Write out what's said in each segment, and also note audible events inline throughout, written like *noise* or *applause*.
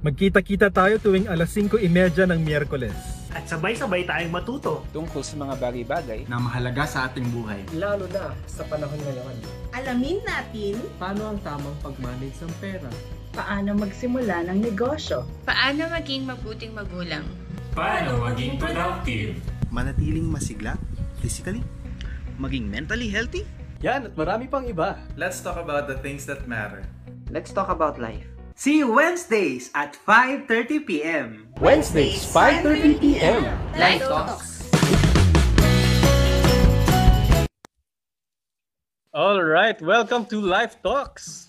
Magkita-kita tayo tuwing alas 5.30 ng Miyerkules. At sabay-sabay tayong matuto. tungkol sa mga bagay-bagay na mahalaga sa ating buhay. lalo na sa panahon ngayon. Alamin natin Paano ang tamang pag-manage ng pera? Paano magsimula ng negosyo? Paano maging mabuting magulang? Paano maging productive? manatiling masigla physically, maging mentally healthy, Yan at marami pang iba. Let's talk about the things that matter. Let's talk about life. See you Wednesdays at 5.30pm. Wednesdays, 5.30pm. Life Talks. All right, welcome to Life Talks.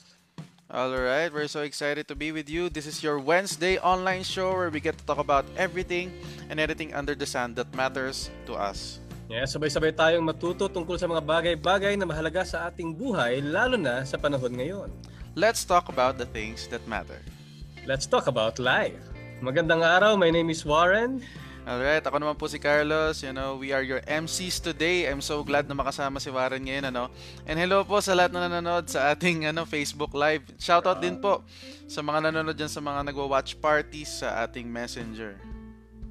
Alright, we're so excited to be with you. This is your Wednesday online show where we get to talk about everything and anything under the sun that matters to us. Yeah, sabay-sabay tayong matuto tungkol sa mga bagay-bagay na mahalaga sa ating buhay, lalo na sa panahon ngayon. Let's talk about the things that matter. Let's talk about life. Magandang araw, my name is Warren. Alright, ako naman po si Carlos. You know, we are your MCs today. I'm so glad na makasama si Warren ngayon, ano. And hello po sa lahat na nanonood sa ating *laughs* ano Facebook Live. Shoutout din po sa mga nanonood dyan sa mga nagwa-watch parties sa ating Messenger.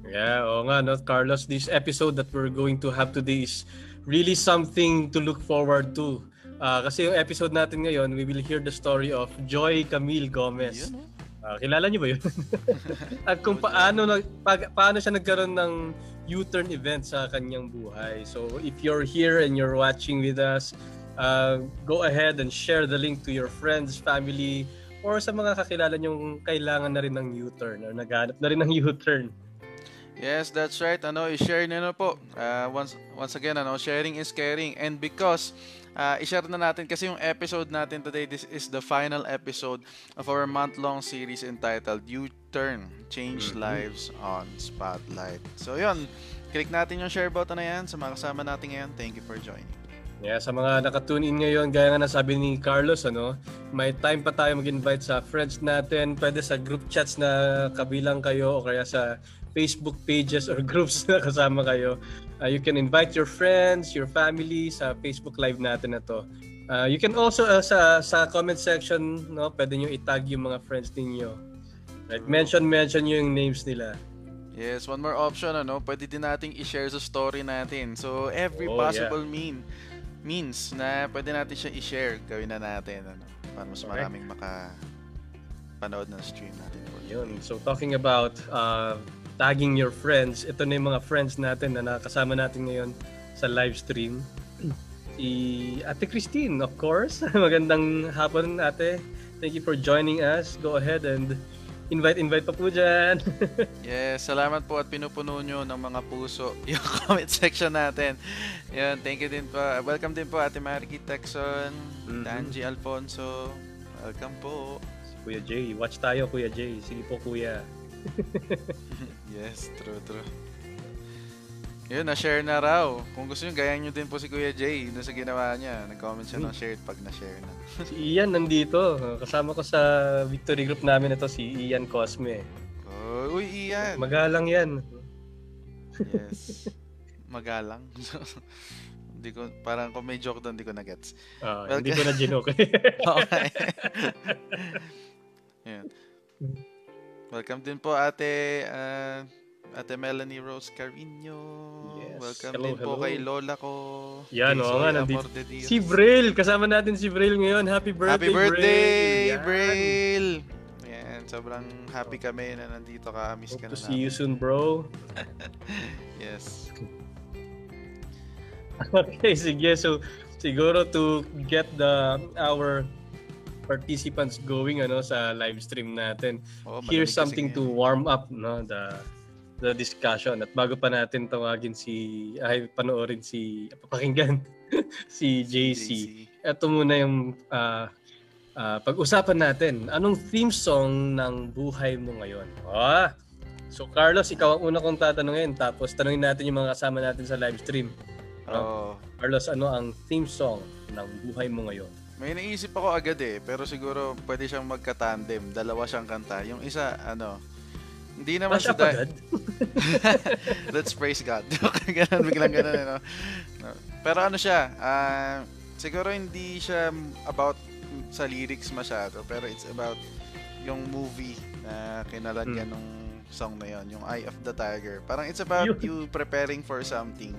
Yeah, oo nga, no, Carlos, this episode that we're going to have today is really something to look forward to. Ah, kasi yung episode natin ngayon, we will hear the story of Joy Camille Gomez. Yun. Ah, kilala niyo ba yun? *laughs* At kung paano nag pag, paano siya nagkaroon ng U-turn event sa kanyang buhay. So if you're here and you're watching with us, uh, go ahead and share the link to your friends, family, or sa mga kakilala niyong kailangan na rin ng U-turn or naghanap na rin ng U-turn. Yes, that's right. Ano, i-share niyo na po. Uh, once once again, ano, sharing is caring. And because uh, i-share na natin kasi yung episode natin today, this is the final episode of our month-long series entitled U-Turn, Change Lives on Spotlight. So yun, click natin yung share button na yan sa mga kasama natin ngayon. Thank you for joining. Yeah, sa mga nakatune in ngayon, gaya nga nasabi ni Carlos, ano, may time pa tayo mag-invite sa friends natin, pwede sa group chats na kabilang kayo o kaya sa Facebook pages or *laughs* groups na kasama kayo. Uh, you can invite your friends, your family sa Facebook Live natin na to. Uh, you can also uh, sa sa comment section, no, pwede niyo i-tag yung mga friends ninyo. Right? Mention mention niyo yung names nila. Yes, one more option, ano, pwede din nating i-share sa story natin. So, every Oh, possible mean means na pwede natin siya i-share, gawin na natin, ano, para mas Okay. maraming maka panood ng stream natin. for Yun. So talking about uh, tagging your friends, ito na yung mga friends natin na nakasama natin ngayon sa live stream. *clears throat* Si Ate Christine, of course. *laughs* Magandang hapon, Ate. Thank you for joining us. Go ahead and invite-invite pa po dyan. *laughs* Yes, salamat po at pinupuno nyo ng mga puso *laughs* yung comment section natin. Yan, thank you din po. Welcome din po Ate Mariki Texon, Mhm. Danji Alfonso. Welcome po. Si Kuya Jay. Watch tayo, Kuya Jay. Sige po, Kuya. *laughs* Yes, true, true. Yun, na-share na raw. Kung gusto nyo, gayan nyo din po si Kuya Jay doon sa ginawa niya. Nag-comment siya ng shared pag na-share na. Si Ian nandito. Kasama ko sa victory group namin ito, si Ian Cosme. Oh, uy, Ian! Magalang yan. yes. Magalang. *laughs* Hindi ko, parang kung may joke doon, hindi ko na-gets. Ah, Well, hindi ko na *laughs* ginoke. Okay. *laughs* Yan. Welcome din po ate uh, Ate Melanie Rose Carino. Yes. Welcome Hello, din po hello. kay Lola ko. Yan, oo nga, nandito. Si Braille, kasama natin si Braille ngayon. Happy birthday, Happy birthday, Braille! Braille! Yan, sobrang happy kami na nandito ka. Miss Hope ka to na see you soon, bro. *laughs* Yes. *laughs* okay, sige. So, siguro to get the our participants going ano sa live stream natin. Oh, Here's something to warm up no the the discussion at bago pa natin tawagin si ay panoorin si papakinggan *laughs* si JC. Ito muna yung ah, ah, pag-usapan natin. Anong theme song ng buhay mo ngayon? Ah, so Carlos, ikaw ang una kong tatanungin tapos tanungin natin yung mga kasama natin sa live stream. Oo. Carlos, ano ang theme song ng buhay mo ngayon? May naisip ako agad eh, pero siguro pwede siyang magka-tandem. Dalawa siyang kanta. Yung isa, ano, hindi naman Flash up agad? *laughs* Let's praise God. *laughs* ganun, biglang ganun, eh, no? Pero ano siya, ah, siguro hindi siya about sa lyrics masyado, pero it's about yung movie na kinalan niya nung song na yon yung Eye of the Tiger. Parang it's about you preparing for something.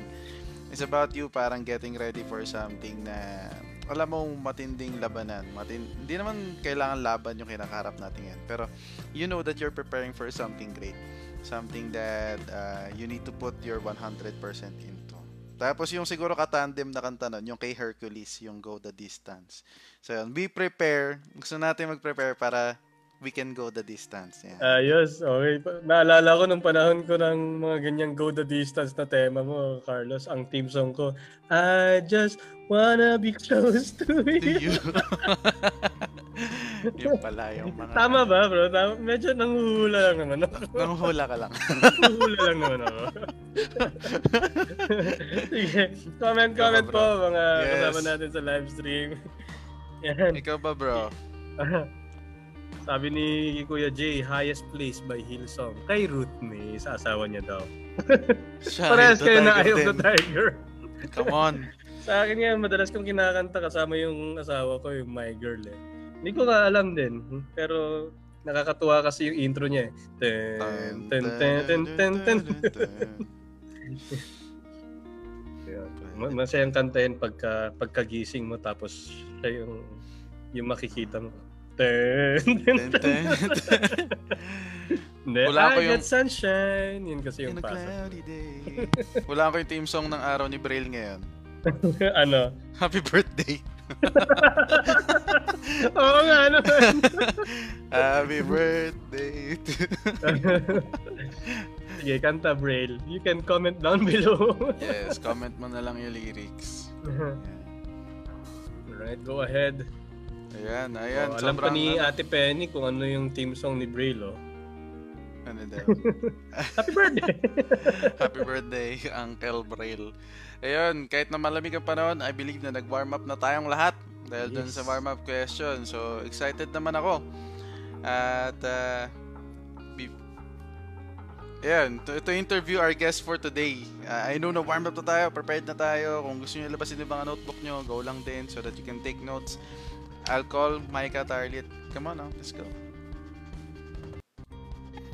It's about you parang getting ready for something na alam mo matinding labanan. Matin hindi naman kailangan laban yung kinakaharap natin yan. Pero you know that you're preparing for something great. Something that uh, you need to put your 100% into. Tapos yung siguro katandem na kanta nun, yung kay Hercules, yung Go the Distance. So yun, be prepare. Gusto natin mag-prepare para we can go the distance. Yeah. Ayos, okay. Pa- Naalala ko nung panahon ko ng mga ganyang go the distance na tema mo, Carlos, ang team song ko, I just wanna be close to *laughs* To you. you. *laughs* yung pala yung mga... Tama ba, bro? Tama, medyo nanghuhula lang naman ako. *laughs* Nanghula ka lang. nanghuhula lang naman ako. Sige, comment, comment po mga Yes. kasama natin sa live stream. Yan. Ikaw ba, bro? Sabi ni Kuya Jay, highest place by Hillsong. Kay Ruth May, sa asawa niya daw. *laughs* Parehas kayo na Eye of the. Tiger. Come on. *laughs* Sa akin yan, madalas kong kinakanta kasama yung asawa ko, yung My Girl eh. Hindi ko nga alam din, pero nakakatuwa kasi yung intro niya eh. Ten, ten, ten, ten, ten, ten. *laughs* Yun. Ma- Masayang kantahin pagka, pagkagising mo tapos siya yung, yung makikita mo. Ten, ten, Ten, ten, ten. Hindi, Wala ko I yung- got sunshine. Yun kasi yung pasok. *laughs* Wala ko yung team song ng araw ni Braille ngayon. *laughs* ano? Happy birthday. *laughs* Oo nga naman. Happy birthday. Sige, kanta Braille. You can comment down below. yes, comment mo na lang yung lyrics. Alright, go ahead. Ayan, ayan. Oh, alam pa ni ano- Ate Penny kung ano yung theme song ni Braille, oh. Ano daw? *laughs* Happy birthday! *laughs* Happy birthday, Uncle Braille. Ayun, kahit na malamig ang panahon, I believe na nag-warm up na tayong lahat dahil dun Yes. sa warm up question. So, excited naman ako. At, uh, be- Ayan, to, to interview our guest for today. Uh, I know na warm up na tayo, prepared na tayo. Kung gusto niyo labasin yung mga notebook nyo, go lang din so that you can take notes. I'll call Micah Tarlit. Come on now, let's go.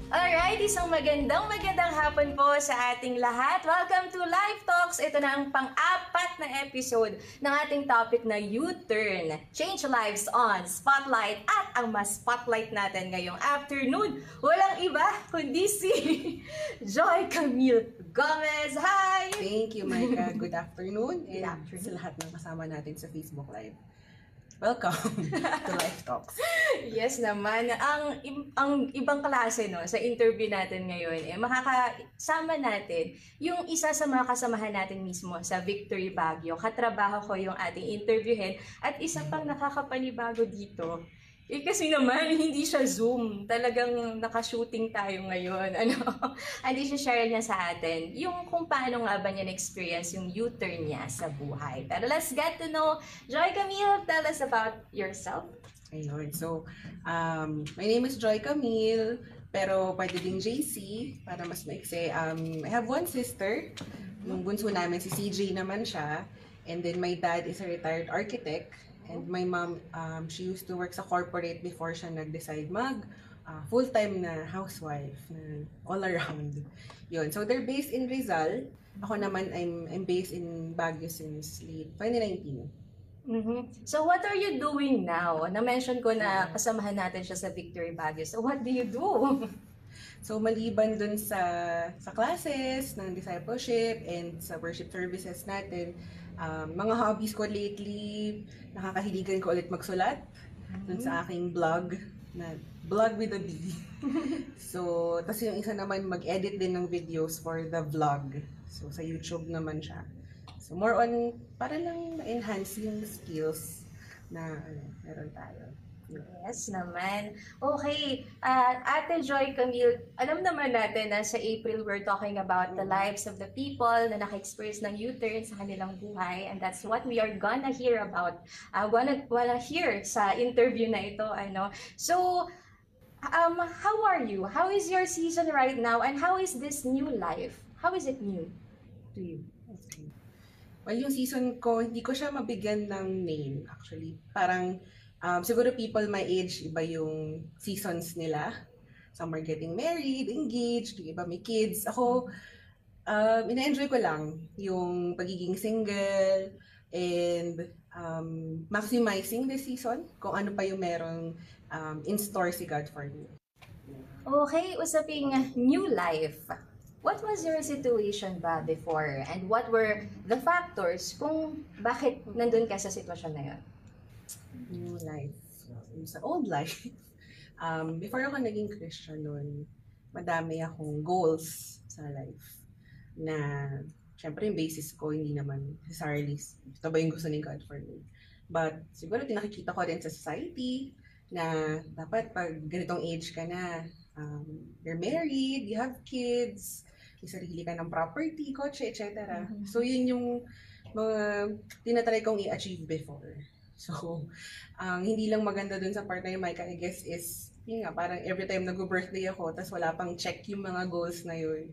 Alright, isang magandang magandang hapon po sa ating lahat. Welcome to Live Talks. Ito na ang pang-apat na episode ng ating topic na U-Turn. Change lives on Spotlight at ang mas spotlight natin ngayong afternoon. Walang iba kundi si *laughs* Joy Camille Gomez. Hi! Thank you, Micah. *laughs* Good afternoon. Good and afternoon. sa lahat ng kasama natin sa Facebook Live. Welcome *laughs* to Life Talks. Yes naman. Ang ang ibang klase no sa interview natin ngayon eh makakasama natin yung isa sa mga kasamahan natin mismo sa Victory Baguio. Katrabaho ko yung ating interviewhead at isa pang nakakapanibago dito. Eh kasi naman, hindi siya Zoom. Talagang nakashooting tayo ngayon. *laughs* Ano? Hindi siya share niya sa atin yung kung paano nga ba niya na-experience yung U-turn niya sa buhay. Pero let's get to know Joy Camille. Tell us about yourself. Ayun. So, um, my name is Joy Camille, pero pwede ding JC para mas maiksi. Um, I have one sister. Yung bunso namin, si CJ naman siya. And then my dad is a retired architect. And my mom, um, she used to work sa corporate before siya nag-decide mag uh, full-time na housewife na all around. *laughs* Yun. So they're based in Rizal. Ako naman, I'm, I'm based in Baguio since late 2019. Mhm. So what are you doing now? Na-mention ko na kasamahan natin siya sa Victory Baguio. So what do you do? *laughs* So maliban dun sa sa classes ng discipleship and sa worship services natin, um, mga hobbies ko lately, nakakahiligan ko ulit magsulat dun sa aking blog na blog with a B. *laughs* so, tas yung isa naman mag-edit din ng videos for the vlog. So, sa YouTube naman siya. So, more on, para lang ma-enhance yung skills na ano, meron tayo. Yes naman. Okay, uh, Ate Joy Camille, alam naman natin na sa April we're talking about the lives of the people na naka-experience ng U-turn sa kanilang buhay and that's what we are gonna hear about. Uh, wanna, wanna hear sa interview na ito. Ano. So, um, how are you? How is your season right now and how is this new life? How is it new to you? Okay. Well, yung season ko, hindi ko siya mabigyan ng name actually. Parang um, siguro people my age, iba yung seasons nila. some are getting married, engaged, yung iba may kids. Ako, um, ina-enjoy ko lang yung pagiging single and um, maximizing this season kung ano pa yung merong um, in store si God for me. Okay, usaping new life. What was your situation ba before? And what were the factors kung bakit nandun ka sa sitwasyon na yun? New life. Sa old life, *laughs* um, before ako naging Christian noon, madami akong goals sa life na syempre yung basis ko hindi naman necessarily ito ba yung gusto ni God for me. But siguro tinakikita ko rin sa society na dapat pag ganitong age ka na, um, you're married, you have kids, may sarili ka ng property, kotse, etc. So yun yung mga tinatry kong i-achieve before. So, ang hindi lang maganda dun sa part na yung Micah, I guess, is, yun nga, parang every time nag-birthday ako, tas wala pang check yung mga goals na yun.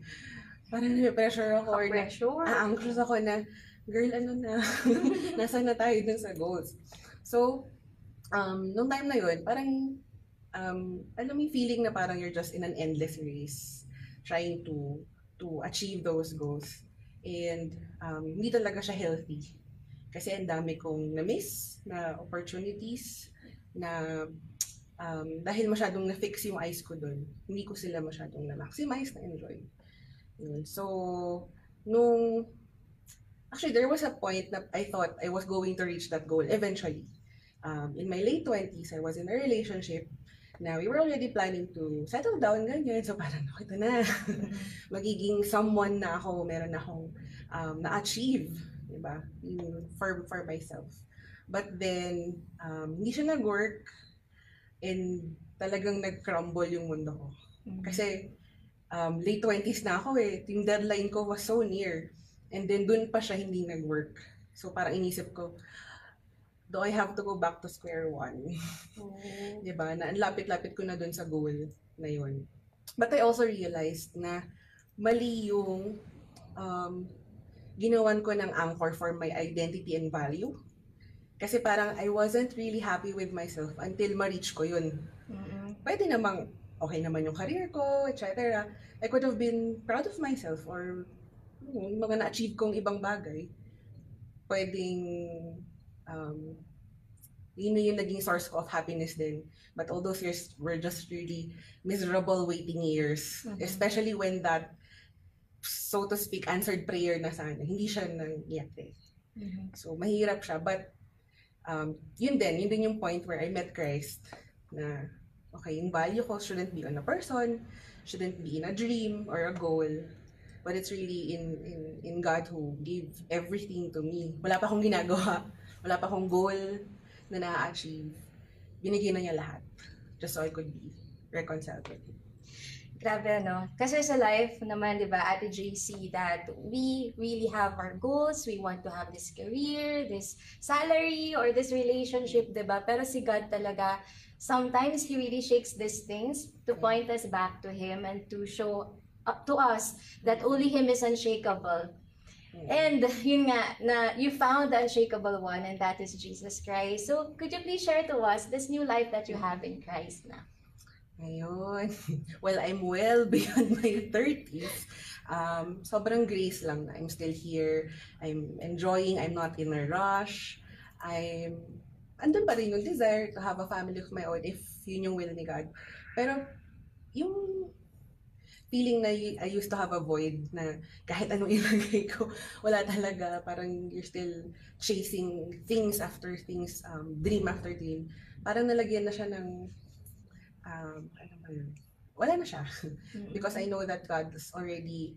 Parang pressure ako. or na- Pressure? Ah, anxious ako na, girl, ano na, *laughs* nasa na tayo dun sa goals. So, um, nung time na yun, parang, um, alam mo yung feeling na parang you're just in an endless race trying to to achieve those goals. And um, hindi talaga siya healthy. Kasi ang dami kong na-miss na opportunities na um, dahil masyadong na-fix yung eyes ko doon, hindi ko sila masyadong na-maximize, na-enjoy. Yun. So, nung Actually, there was a point that I thought I was going to reach that goal eventually. Um, in my late 20s, I was in a relationship na we were already planning to settle down, ganyan. So parang, "Oh, ito na. *laughs* Magiging someone na ako, meron na akong um, na-achieve, di ba? Yung For, for myself. But then, um, hindi siya nag-work and talagang nag-crumble yung mundo ko. Kasi um, late 20s na ako eh. Yung deadline ko was so near. And then dun pa siya hindi nag-work. So parang inisip ko, do I have to go back to square one? *laughs* Di ba? Na lapit-lapit ko na dun sa goal na yun. But I also realized na mali yung um, ginawan ko ng anchor for my identity and value. Kasi parang I wasn't really happy with myself until ma-reach ko yun. Pwede namang okay naman yung career ko, etc. I could have been proud of myself or yung mga na-achieve kong ibang bagay. Pwedeng um, yun na yung naging source ko of happiness din. But all those years were just really miserable waiting years. Mhm. Especially when that, so to speak, answered prayer na sana. Hindi siya nangyari. So, mahirap siya. But, um, yun din, yun din yung point where I met Christ na, okay, yung value ko shouldn't be on a person, shouldn't be in a dream or a goal, but it's really in, in, in God who gave everything to me. Wala pa akong ginagawa, wala pa akong goal na na-achieve. Binigay na niya lahat just so I could be reconciled with Him. Grabe, ano? Kasi sa life naman, di ba, Ate JC, that we really have our goals, we want to have this career, this salary, or this relationship, di ba? Pero si God talaga, sometimes He really shakes these things to point us back to Him and to show up to us that only Him is unshakable. And *laughs* yun nga, na you found the unshakable one and that is Jesus Christ. So could you please share to us this new life that you mm-hmm. have in Christ na? Ngayon, *laughs* well, I'm well *laughs* beyond my 30s. Um, sobrang grace lang na I'm still here. I'm enjoying. I'm not in a rush. I'm, andun pa rin yung desire to have a family of my own if yun yung will ni God. Pero, yung feeling na I used to have a void na kahit anong *laughs* ilagay ko, wala talaga. Parang you're still chasing things after things, um, dream after dream. Parang nalagyan na siya ng um, ano ba yun? Wala na siya. Because I know that God is already,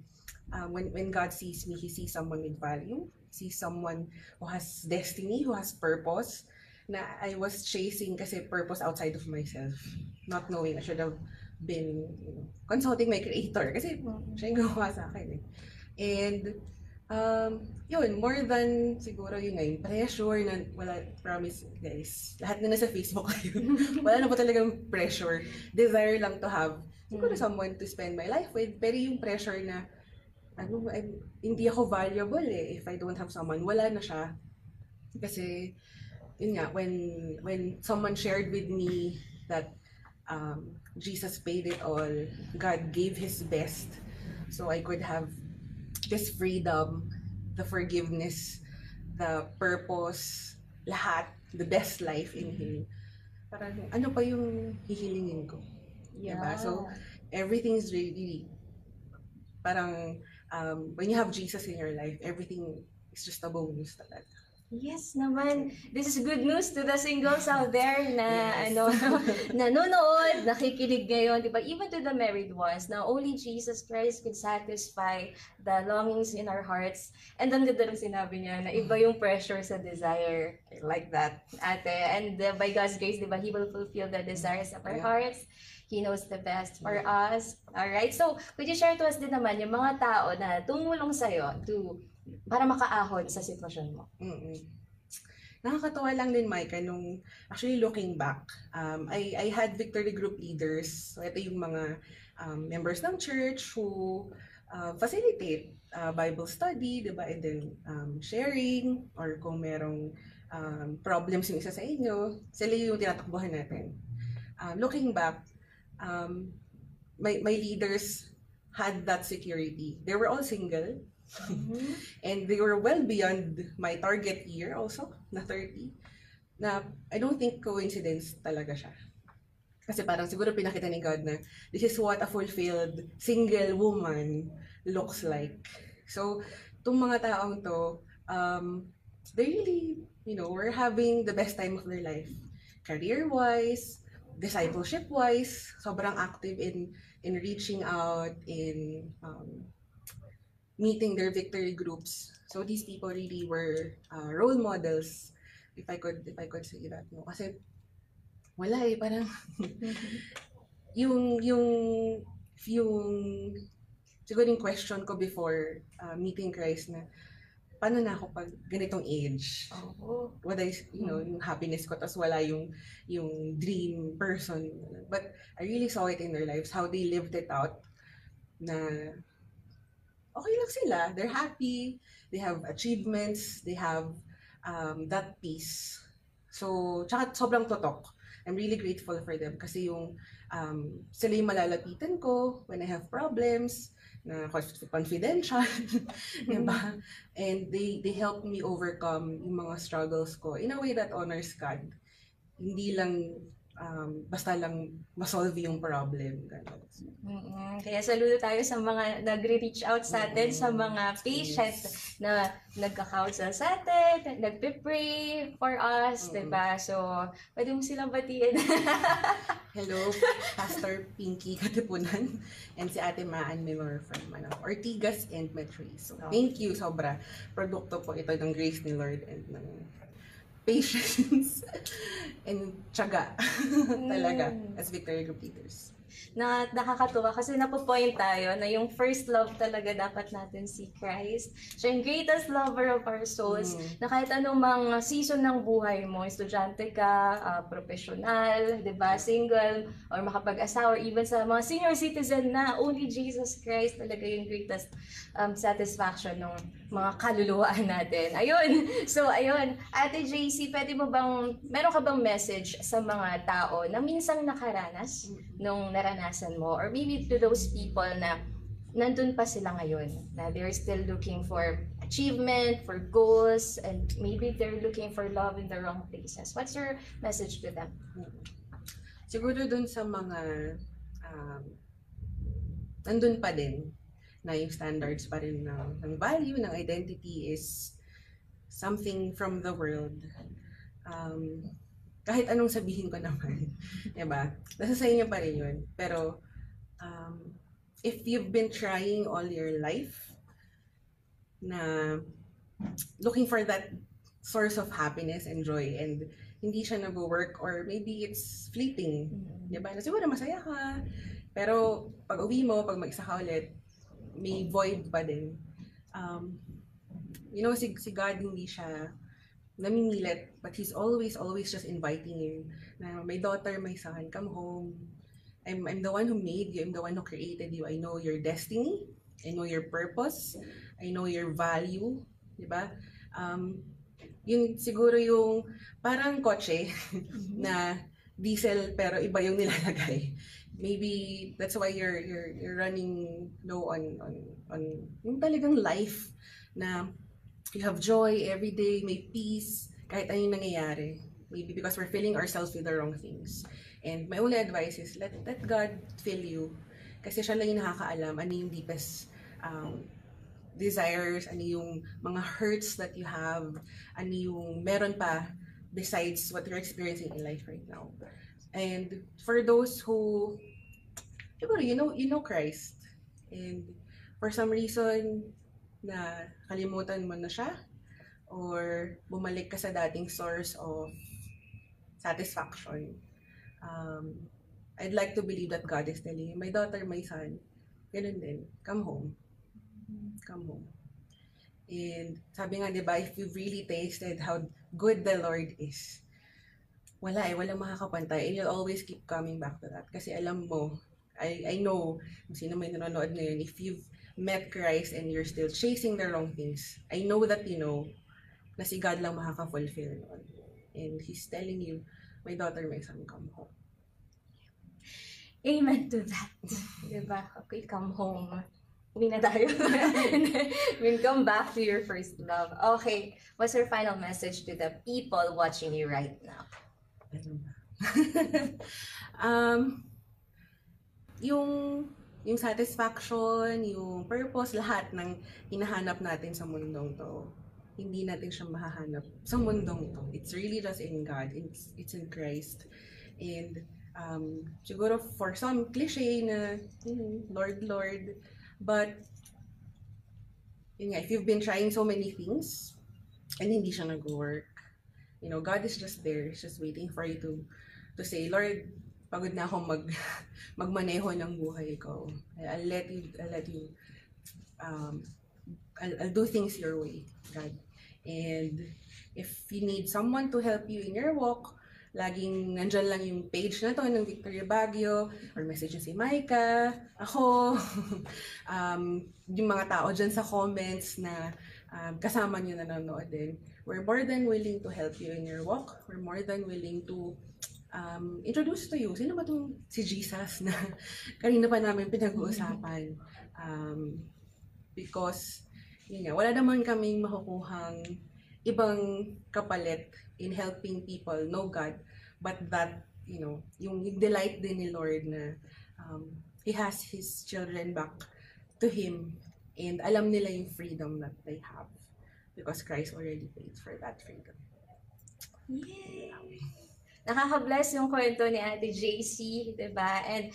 um, when, when God sees me, He sees someone with value, sees someone who has destiny, who has purpose, na I was chasing kasi purpose outside of myself. Not knowing I should have been you know, consulting my creator kasi siya yung gumawa sa akin eh. And um, yun, more than siguro yun nga, yung pressure na wala, promise guys, lahat na nasa Facebook *laughs* kayo. wala na po talagang pressure. Desire lang to have siguro someone to spend my life with. Pero yung pressure na ano, I'm- hindi ako valuable eh if I don't have someone. Wala na siya. Kasi, yun nga, when, when someone shared with me that um, Jesus paid it all. God gave His best. So I could have this freedom, the forgiveness, the purpose, lahat, the best life in Him. Parang ano pa yung hihilingin ko? Diba? So, everything is really, parang um, when you have Jesus in your life, everything is just a bonus talaga. Yes naman. This is good news to the singles out there na Yes. ano *laughs* nanonood, nakikinig ngayon, 'di ba? Even to the married ones, na only Jesus Christ can satisfy the longings in our hearts. And ang ganda ng sinabi niya na iba yung pressure sa desire like that, ate. And uh, by God's grace, 'di ba, He will fulfill the desires of our Yeah. hearts. He knows the best for us. Alright? So, could you share to us din naman yung mga tao na tumulong sa'yo to para makaahon sa sitwasyon mo? mm Nakakatawa lang din, Micah, nung actually looking back, um, I, I had victory group leaders. So, ito yung mga um, members ng church who uh, facilitate uh, Bible study, di ba? And then um, sharing or kung merong um, problems yung isa sa inyo, sila yung tinatakbuhan natin. Um, looking back, um, my, my leaders had that security. They were all single. And they were well beyond my target year also, na 30. Na I don't think coincidence talaga siya. Kasi parang siguro pinakita ni God na this is what a fulfilled single woman looks like. So, itong mga taong to, um, they really, you know, were having the best time of their life. Career-wise, discipleship-wise, sobrang active in in reaching out, in um, meeting their victory groups. So these people really were uh, role models, if I could if I could say that. No? Kasi wala eh, parang *laughs* yung yung yung siguro yung question ko before uh, meeting Christ na paano na ako pag ganitong age? Oo. What I, you know, yung happiness ko, tapos wala yung, yung dream person. But I really saw it in their lives, how they lived it out, na okay lang sila. They're happy. They have achievements. They have um, that peace. So, tsaka sobrang totok. I'm really grateful for them kasi yung um, sila yung malalapitan ko when I have problems na confidential, *laughs* diba? And they they help me overcome yung mga struggles ko in a way that honors God. Hindi lang um, basta lang masolve yung problem. Ganun. mm Kaya saludo tayo sa mga nagre-reach out sa atin, sa mga patient na nagka-counsel sa atin, nagpe-pray for us, Mm. di ba? So, pwede mo silang batiin. *laughs* Hello, Pastor Pinky Katipunan and si Ate Maan Minor from ano, Ortigas and Metrois. So, thank you, sobra. Produkto po ito ng grace ni Lord and ng patience. *laughs* And tiyaga. *laughs* Talaga as Victory Group leaders. na nakakatuwa kasi napopoint tayo na yung first love talaga dapat natin si Christ. Siya yung greatest lover of our souls. Na kahit anong mga season ng buhay mo, estudyante ka, ah, professional, 'di ba, single, or makapag-asawa, or even sa mga senior citizen na only Jesus Christ talaga yung greatest um, satisfaction ng mga kaluluwaan natin. Ayun. *laughs* So, ayun. Ate JC, pwede mo bang, meron ka bang message sa mga tao na minsang nakaranas nung naranasan mo? Or maybe to those people na nandun pa sila ngayon, na they're still looking for achievement, for goals, and maybe they're looking for love in the wrong places. What's your message to them? Siguro dun sa mga um, nandun pa din na yung standards pa rin ng, ng value, ng identity is something from the world. Um, kahit anong sabihin ko naman, *laughs* di ba? Nasa sa inyo pa rin yun. Pero, um, if you've been trying all your life na looking for that source of happiness and joy and hindi siya nag-work or maybe it's fleeting. Di ba? Na siguro masaya ka, pero pag uwi mo, pag mag-isa ka ulit, may void pa din. Um, you know, si, si God hindi siya namimilit, but He's always, always just inviting you. Na, my daughter, my son, come home. I'm, I'm the one who made you. I'm the one who created you. I know your destiny. I know your purpose. I know your value. Di ba? Um, yun siguro yung parang kotse *laughs* na diesel pero iba yung nilalagay. Maybe that's why you're you're you're running low on on on yung talagang life na you have joy every day, may peace, kahit anong nangyayari. Maybe because we're filling ourselves with the wrong things. And my only advice is let let God fill you. Kasi siya lang yung nakakaalam ano yung deepest um, desires, ano yung mga hurts that you have, ano yung meron pa besides what you're experiencing in life right now. And for those who, siguro, you know, you know Christ. And for some reason, na kalimutan mo na siya, or bumalik ka sa dating source of satisfaction. Um, I'd like to believe that God is telling you, my daughter, my son, ganun din, come home. Come home. And sabi nga, di ba, if you've really tasted how good the Lord is, wala eh, walang makakapantay. And you'll always keep coming back to that. Kasi alam mo, I, I know, kung sino may nanonood ngayon, if you've met Christ and you're still chasing the wrong things, I know that you know na si God lang makaka-fulfill nun. And He's telling you, my daughter, my son, come home. Amen to that. *laughs* diba? Okay, come home. Uwi na tayo. *laughs* we'll come back to your first love. Okay, what's your final message to the people watching you right now? *laughs* um, yung yung satisfaction, yung purpose, lahat ng hinahanap natin sa mundong to, hindi natin siya mahahanap sa mundong to. It's really just in God. It's, it's in Christ. And um, siguro for some cliche na, hmm, Lord, Lord, but yun nga, if you've been trying so many things and hindi siya nag-work, you know, God is just there. He's just waiting for you to to say, Lord, pagod na akong mag *laughs* magmaneho ng buhay ko. I'll let you I'll let you um I'll, I'll do things your way, God. And if you need someone to help you in your walk, laging nandyan lang yung page na to ng Victoria Baguio or message si Maika, ako, *laughs* um, yung mga tao dyan sa comments na um, kasama nyo na nanonood din. We're more than willing to help you in your walk. We're more than willing to um, introduce to you. Sino ba itong si Jesus na *laughs* kanina pa namin pinag-uusapan? Um, because, yun nga, wala naman kaming makukuhang ibang kapalit in helping people know God, but that, you know, yung delight din ni Lord na um, He has His children back to Him and alam nila yung freedom that they have because Christ already paid for that freedom. Yay! Nakaka-bless yung kwento ni Ate JC, di ba? And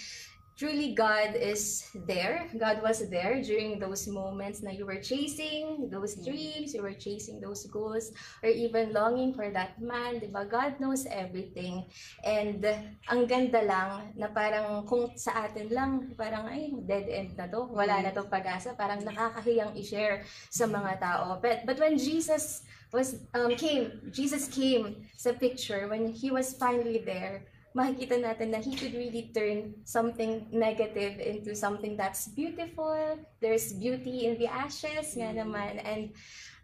truly God is there. God was there during those moments na you were chasing those dreams, you were chasing those goals, or even longing for that man, di ba? God knows everything. And ang ganda lang na parang kung sa atin lang, parang ay, dead end na to, wala na to pag-asa, parang nakakahiyang i-share sa mga tao. But, but when Jesus was um, came, Jesus came sa picture when he was finally there, makikita natin na he could really turn something negative into something that's beautiful. There's beauty in the ashes nga naman. And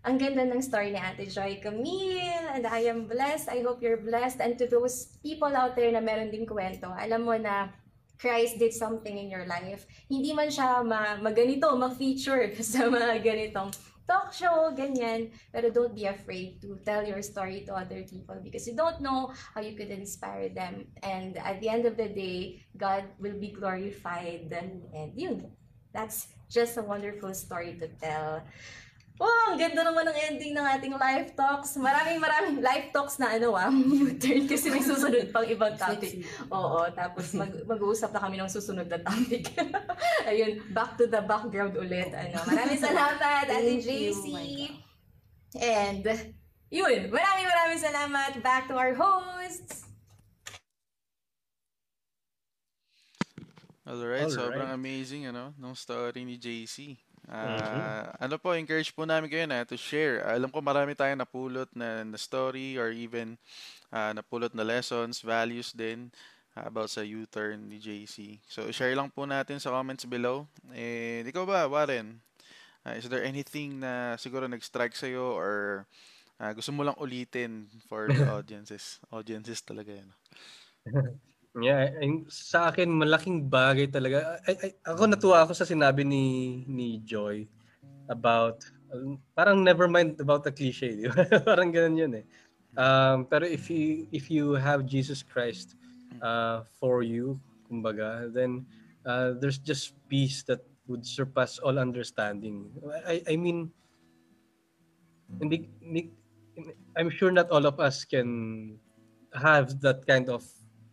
ang ganda ng story ni Ate Joy Camille. And I am blessed. I hope you're blessed. And to those people out there na meron ding kwento, alam mo na Christ did something in your life. Hindi man siya ma maganito, ma-feature *laughs* sa mga ganitong talk show, ganyan. Pero don't be afraid to tell your story to other people because you don't know how you could inspire them. And at the end of the day, God will be glorified. And yun, that's just a wonderful story to tell. Oh, ang ganda naman ng ending ng ating live talks. Maraming maraming live talks na ano ah, *laughs* U-turn kasi may susunod pang ibang topic. Oo, tapos mag mag-uusap na kami ng susunod na topic. *laughs* Ayun, back to the background ulit. Ano, maraming *laughs* salamat, Ate JC. And, yun, maraming maraming salamat. Back to our hosts. Alright, Alright. sobrang amazing ano, nung story ni JC. Ah, Mhm. ano po, encourage po namin kayo na to share. Alam ko marami tayong napulot na, na story or even ah, napulot na lessons, values din ah, about sa U-turn ni JC. So, share lang po natin sa comments below. And ikaw ba, Warren? Ah, is there anything na siguro nag-strike sa'yo or ah, gusto mo lang ulitin for the *laughs* audiences? Audiences talaga yan. *laughs* yeah, ay, sa akin malaking bagay talaga. Ay, ay, ako natuwa ako sa sinabi ni ni Joy about parang never mind about the cliche, di ba? *laughs* parang ganun 'yun eh. Um, pero if you if you have Jesus Christ uh, for you, kumbaga, then uh, there's just peace that would surpass all understanding. I I mean hindi I'm sure not all of us can have that kind of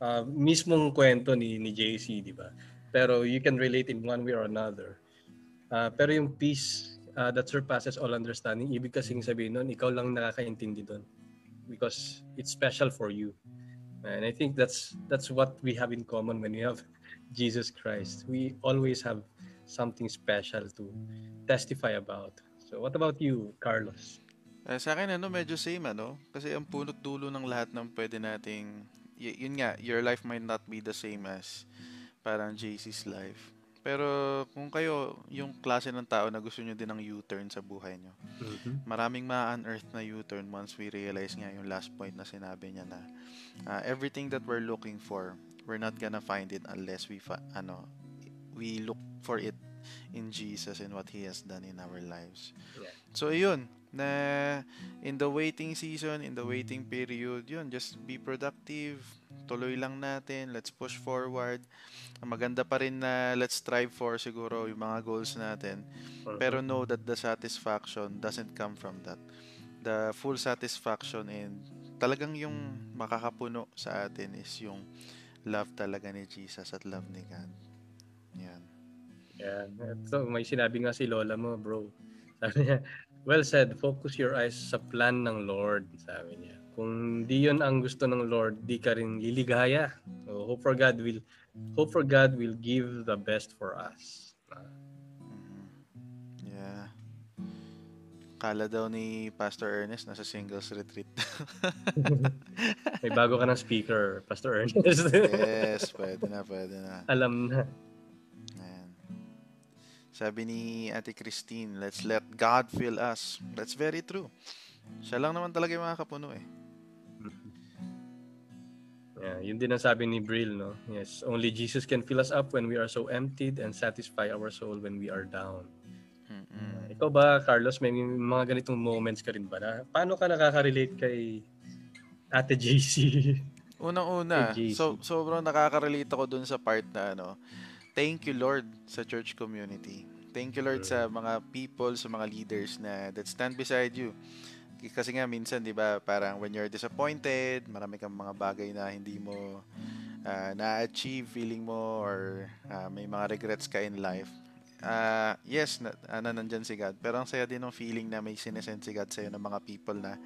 uh, mismong kwento ni ni JC, di ba? Pero you can relate in one way or another. Uh, pero yung peace uh, that surpasses all understanding, ibig kasing sabihin nun, ikaw lang nakakaintindi doon. Because it's special for you. And I think that's that's what we have in common when we have *laughs* Jesus Christ. We always have something special to testify about. So what about you, Carlos? Eh, sa akin, ano, medyo same, ano? Kasi ang punot dulo ng lahat ng pwede nating, y- yun nga, your life might not be the same as parang JC's life. Pero kung kayo, yung klase ng tao na gusto nyo din ng U-turn sa buhay nyo, Mhm. maraming ma-unearth na U-turn once we realize nga yung last point na sinabi niya na uh, everything that we're looking for, we're not gonna find it unless we, fa- ano, we look for it in Jesus and what He has done in our lives. Yeah. So, yun, na in the waiting season, in the waiting period, yun, just be productive, tuloy lang natin, let's push forward. Maganda pa rin na let's strive for siguro yung mga goals natin. Pero know that the satisfaction doesn't come from that. The full satisfaction and talagang yung makakapuno sa atin is yung love talaga ni Jesus at love ni God. Yan. Yan. Ito, may sinabi nga si Lola mo, bro. Sabi niya, well said, focus your eyes sa plan ng Lord, sabi niya. Kung di yon ang gusto ng Lord, di ka rin liligaya. So, hope for God will hope for God will give the best for us. Yeah. Kala daw ni Pastor Ernest nasa singles retreat. *laughs* May bago ka ng speaker, Pastor Ernest. yes, pwede na, pwede na. *laughs* Alam na. Sabi ni Ate Christine, let's let God fill us. That's very true. Siya lang naman talaga yung makakapuno eh. Yeah, yun din ang sabi ni Brill, no? Yes, only Jesus can fill us up when we are so emptied and satisfy our soul when we are down. Uh, ikaw ba, Carlos, may mga ganitong moments ka rin ba na paano ka nakaka-relate kay Ate JC? Unang-una, so, sobrang nakaka-relate ako dun sa part na ano, thank you Lord sa church community. Thank you Lord sa mga people, sa mga leaders na that stand beside you. Kasi nga minsan, 'di ba, parang when you're disappointed, marami kang mga bagay na hindi mo ah, na-achieve feeling mo or ah, may mga regrets ka in life. Ah, yes, na, ano, nandyan si God. Pero ang saya din ng feeling na may sinesend si God sa'yo ng mga people na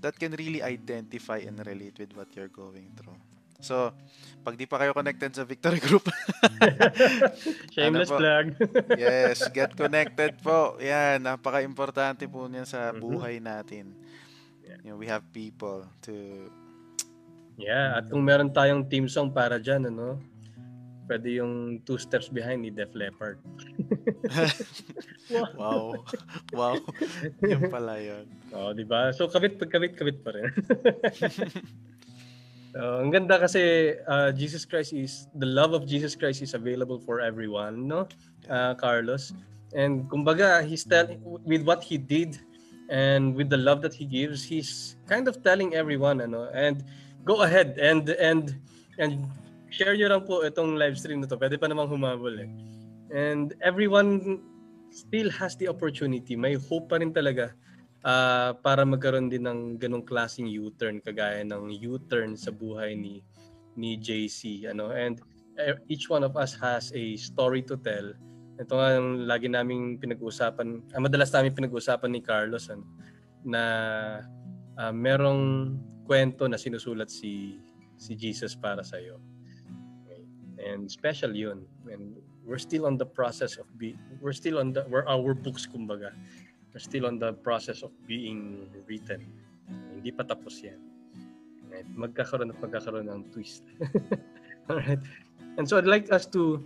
that can really identify and relate with what you're going through. So, pag di pa kayo connected sa Victory Group, *laughs* Shameless ano po? plug. *laughs* yes, get connected po. *laughs* Yan, napaka-importante po niyan sa Mhm. buhay natin. You know, we have people to Yeah, at kung meron tayong team song para dyan, ano, pwede yung two steps behind ni Def Leppard. wow. wow. Yun pala yun. Oo, di ba? So, kabit, kabit, kabit pa rin. So, ang ganda kasi uh, Jesus Christ is, the love of Jesus Christ is available for everyone, no? Uh, Carlos. And kumbaga, he's telling, with what he did and with the love that he gives, he's kind of telling everyone, ano, and go ahead and, and, and share nyo lang po itong live stream na to. Pwede pa namang humabol eh. And everyone still has the opportunity. May hope pa rin talaga ah, para magkaroon din ng ganong klaseng U-turn kagaya ng U-turn sa buhay ni ni JC ano? And eh, each one of us has a story to tell. Ito nga ang lagi naming pinag-uusapan ang madalas namin pinag-uusapan ni Carlos ano, na ah, merong kwento na sinusulat si si Jesus para sa iyo and special yun. And we're still on the process of be we're still on the we're our books kumbaga still on the process of being written hindi pa tapos yan right? magkakaroon at magkakaroon ng twist *laughs* alright and so I'd like us to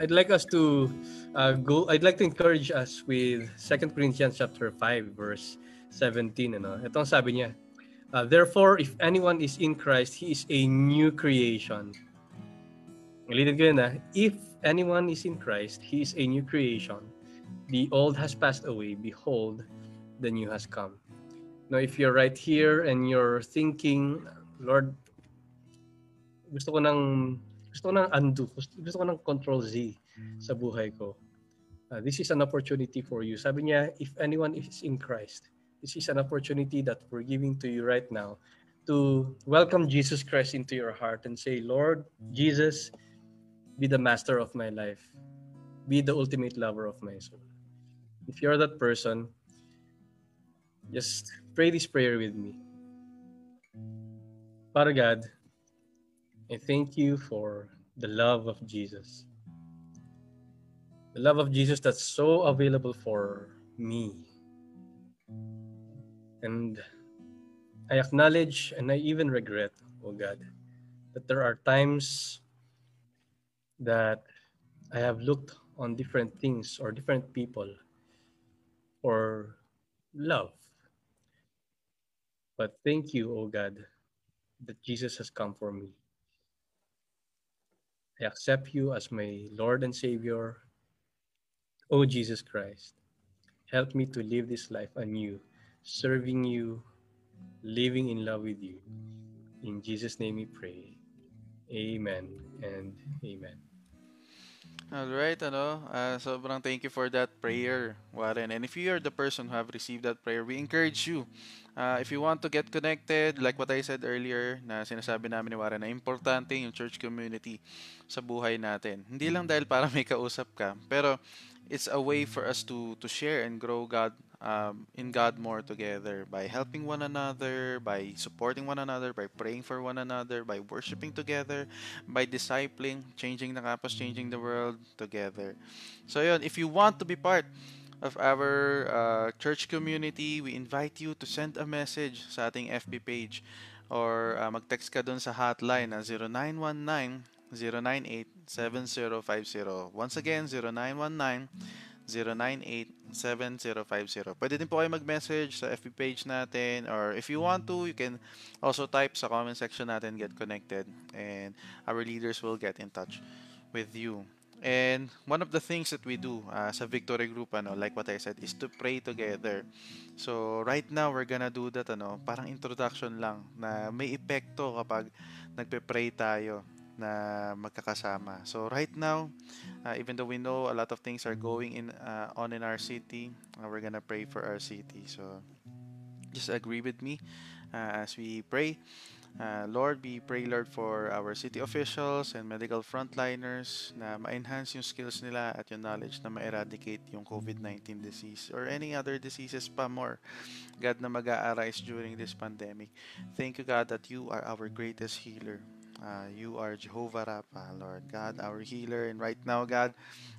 I'd like us to uh, go I'd like to encourage us with 2 Corinthians chapter 5 verse 17 ano ito ang sabi niya Uh, therefore, if anyone is in Christ, he is a new creation. Ulitin ko yun ah. If anyone is in Christ, he is a new creation. The old has passed away. Behold, the new has come. Now, if you're right here and you're thinking, Lord, gusto ko ng gusto ko ng undo, gusto, ko ng control Z sa buhay ko. Uh, this is an opportunity for you. Sabi niya, if anyone is in Christ, this is an opportunity that we're giving to you right now to welcome Jesus Christ into your heart and say, Lord Jesus, be the master of my life. Be the ultimate lover of my soul. If you're that person, just pray this prayer with me. Father God, I thank you for the love of Jesus. The love of Jesus that's so available for me. And I acknowledge and I even regret, oh God, that there are times that I have looked on different things or different people or love. But thank you, oh God, that Jesus has come for me. I accept you as my Lord and Savior. Oh Jesus Christ, help me to live this life anew, serving you, living in love with you. In Jesus' name we pray. Amen and amen. Alright, ano, uh, sobrang thank you for that prayer, Warren. And if you are the person who have received that prayer, we encourage you. Uh, if you want to get connected, like what I said earlier, na sinasabi namin ni Warren, na importante yung church community sa buhay natin. Hindi lang dahil para may kausap ka, pero it's a way for us to to share and grow God um, in God more together by helping one another, by supporting one another, by praying for one another, by worshiping together, by discipling, changing the campus, changing the world together. So yun, if you want to be part of our uh, church community, we invite you to send a message sa ating FB page or uh, mag-text ka dun sa hotline na 0919 098-7050. Once again, 0919-098-7050. Pwede din po kayo mag-message sa FB page natin or if you want to, you can also type sa comment section natin, get connected and our leaders will get in touch with you. And one of the things that we do uh, sa Victory Group, ano, like what I said, is to pray together. So right now, we're gonna do that, ano, parang introduction lang na may epekto kapag nagpe-pray tayo na magkakasama. So right now, uh, even though we know a lot of things are going in uh, on in our city, uh, we're gonna pray for our city. So just agree with me uh, as we pray. Uh, Lord, we pray, Lord, for our city officials and medical frontliners na ma-enhance yung skills nila at yung knowledge na ma-eradicate yung COVID-19 disease or any other diseases pa more, God, na mag arise during this pandemic. Thank you, God, that you are our greatest healer. Uh, you are Jehovah Rapha, Lord God, our healer. And right now, God,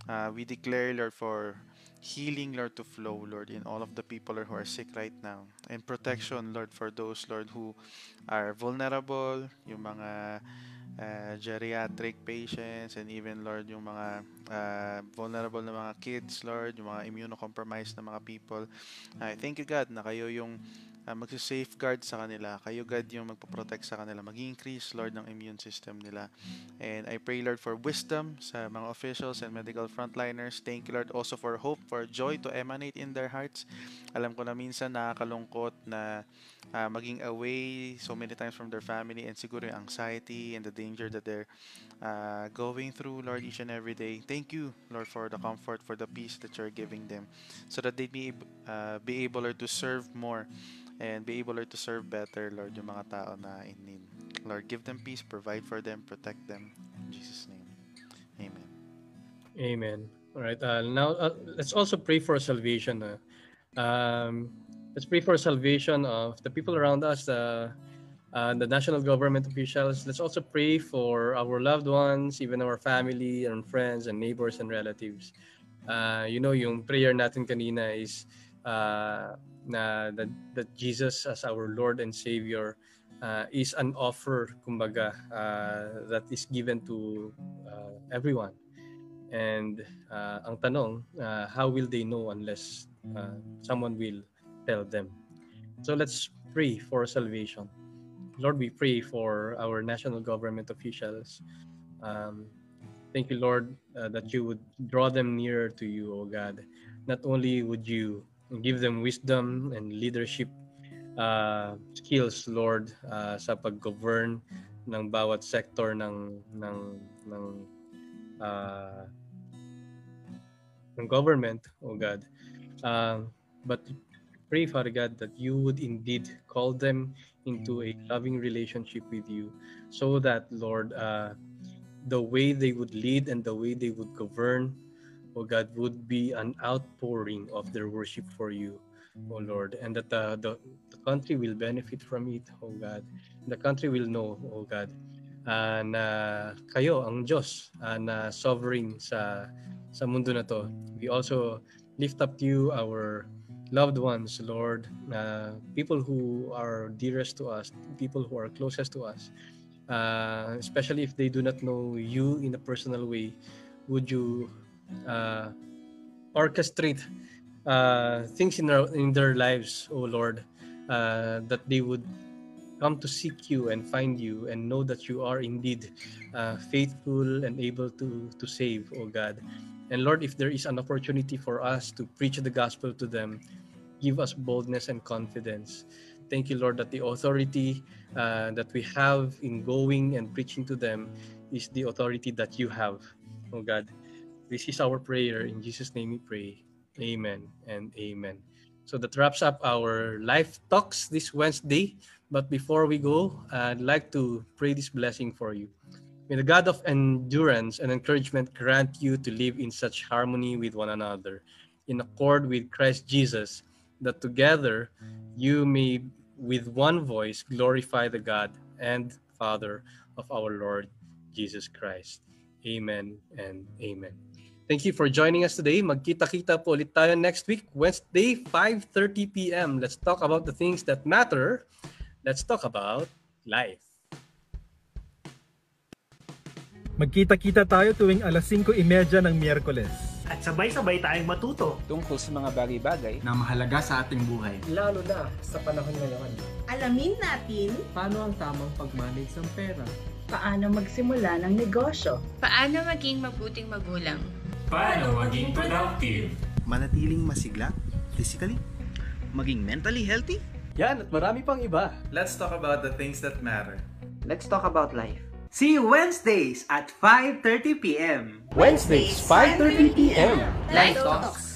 uh, we declare, Lord, for healing, Lord, to flow, Lord, in all of the people who are sick right now. And protection, Lord, for those, Lord, who are vulnerable, yung mga uh, geriatric patients, and even, Lord, yung mga uh, vulnerable na mga kids, Lord, yung mga immunocompromised na mga people. I thank you, God, na kayo yung uh, magsi-safeguard sa kanila. Kayo, God, yung magpo-protect sa kanila. Mag-increase, Lord, ng immune system nila. And I pray, Lord, for wisdom sa mga officials and medical frontliners. Thank you, Lord, also for hope, for joy to emanate in their hearts. Alam ko na minsan nakakalungkot na uh, maging away so many times from their family and siguro yung anxiety and the danger that they're uh, going through, Lord, each and every day. Thank you, Lord, for the comfort, for the peace that you're giving them so that they be, uh, be able Lord, to serve more and be able Lord, to serve better, Lord, yung mga tao na in need. Lord, give them peace, provide for them, protect them. In Jesus' name. Amen. Amen. All right. Uh, now, uh, let's also pray for salvation. Uh, um, let's pray for salvation of the people around us, uh, uh, the national government officials. Let's also pray for our loved ones, even our family and friends and neighbors and relatives. Uh, you know, yung prayer natin kanina is uh, na that, that Jesus as our Lord and Savior uh, is an offer, kumbaga, uh, that is given to uh, everyone. And uh, ang tanong, uh, how will they know unless uh, someone will tell them? So let's pray for salvation. Lord, we pray for our national government officials. Um, thank you, Lord, uh, that you would draw them nearer to you, O God. Not only would you give them wisdom and leadership uh, skills, Lord, uh, sa pag-govern ng bawat sector ng ng ng uh, ng government, oh God. Um, but pray, Father God, that you would indeed call them into a loving relationship with you, so that, Lord, uh, the way they would lead and the way they would govern, oh God, would be an outpouring of their worship for you, oh Lord, and that the, the, the country will benefit from it, oh God. The country will know, oh God, uh, kayo ang Diyos uh, sovereign sa sa mundo na to. We also lift up to you our loved ones, Lord, uh, people who are dearest to us, people who are closest to us, uh, especially if they do not know you in a personal way, would you uh, orchestrate uh, things in their, in their lives, oh Lord, uh, that they would come to seek you and find you and know that you are indeed uh, faithful and able to to save, oh God. And Lord, if there is an opportunity for us to preach the gospel to them, give us boldness and confidence. Thank you, Lord, that the authority uh, that we have in going and preaching to them is the authority that you have, oh God. This is our prayer. In Jesus' name we pray. Amen and amen. So that wraps up our life talks this Wednesday. But before we go, I'd like to pray this blessing for you. May the God of endurance and encouragement grant you to live in such harmony with one another, in accord with Christ Jesus, that together you may, with one voice, glorify the God and Father of our Lord Jesus Christ. Amen and amen. Thank you for joining us today. Magkita-kita po ulit tayo next week, Wednesday, 5.30 p.m. Let's talk about the things that matter. Let's talk about life. Magkita-kita tayo tuwing alas 5.30 ng Miyerkules. At sabay-sabay tayong matuto Tungkol sa mga bagay-bagay na mahalaga sa ating buhay. Lalo na sa panahon ngayon. Alamin natin Paano ang tamang pag-manage ng pera? Paano magsimula ng negosyo? Paano maging mabuting magulang? Paano maging productive? Manatiling masigla, physically, maging mentally healthy, Yan at marami pang iba. Let's talk about the things that matter. Let's talk about life. See you Wednesdays at 5.30 p.m. Wednesdays, 5.30 p.m. Life Talks!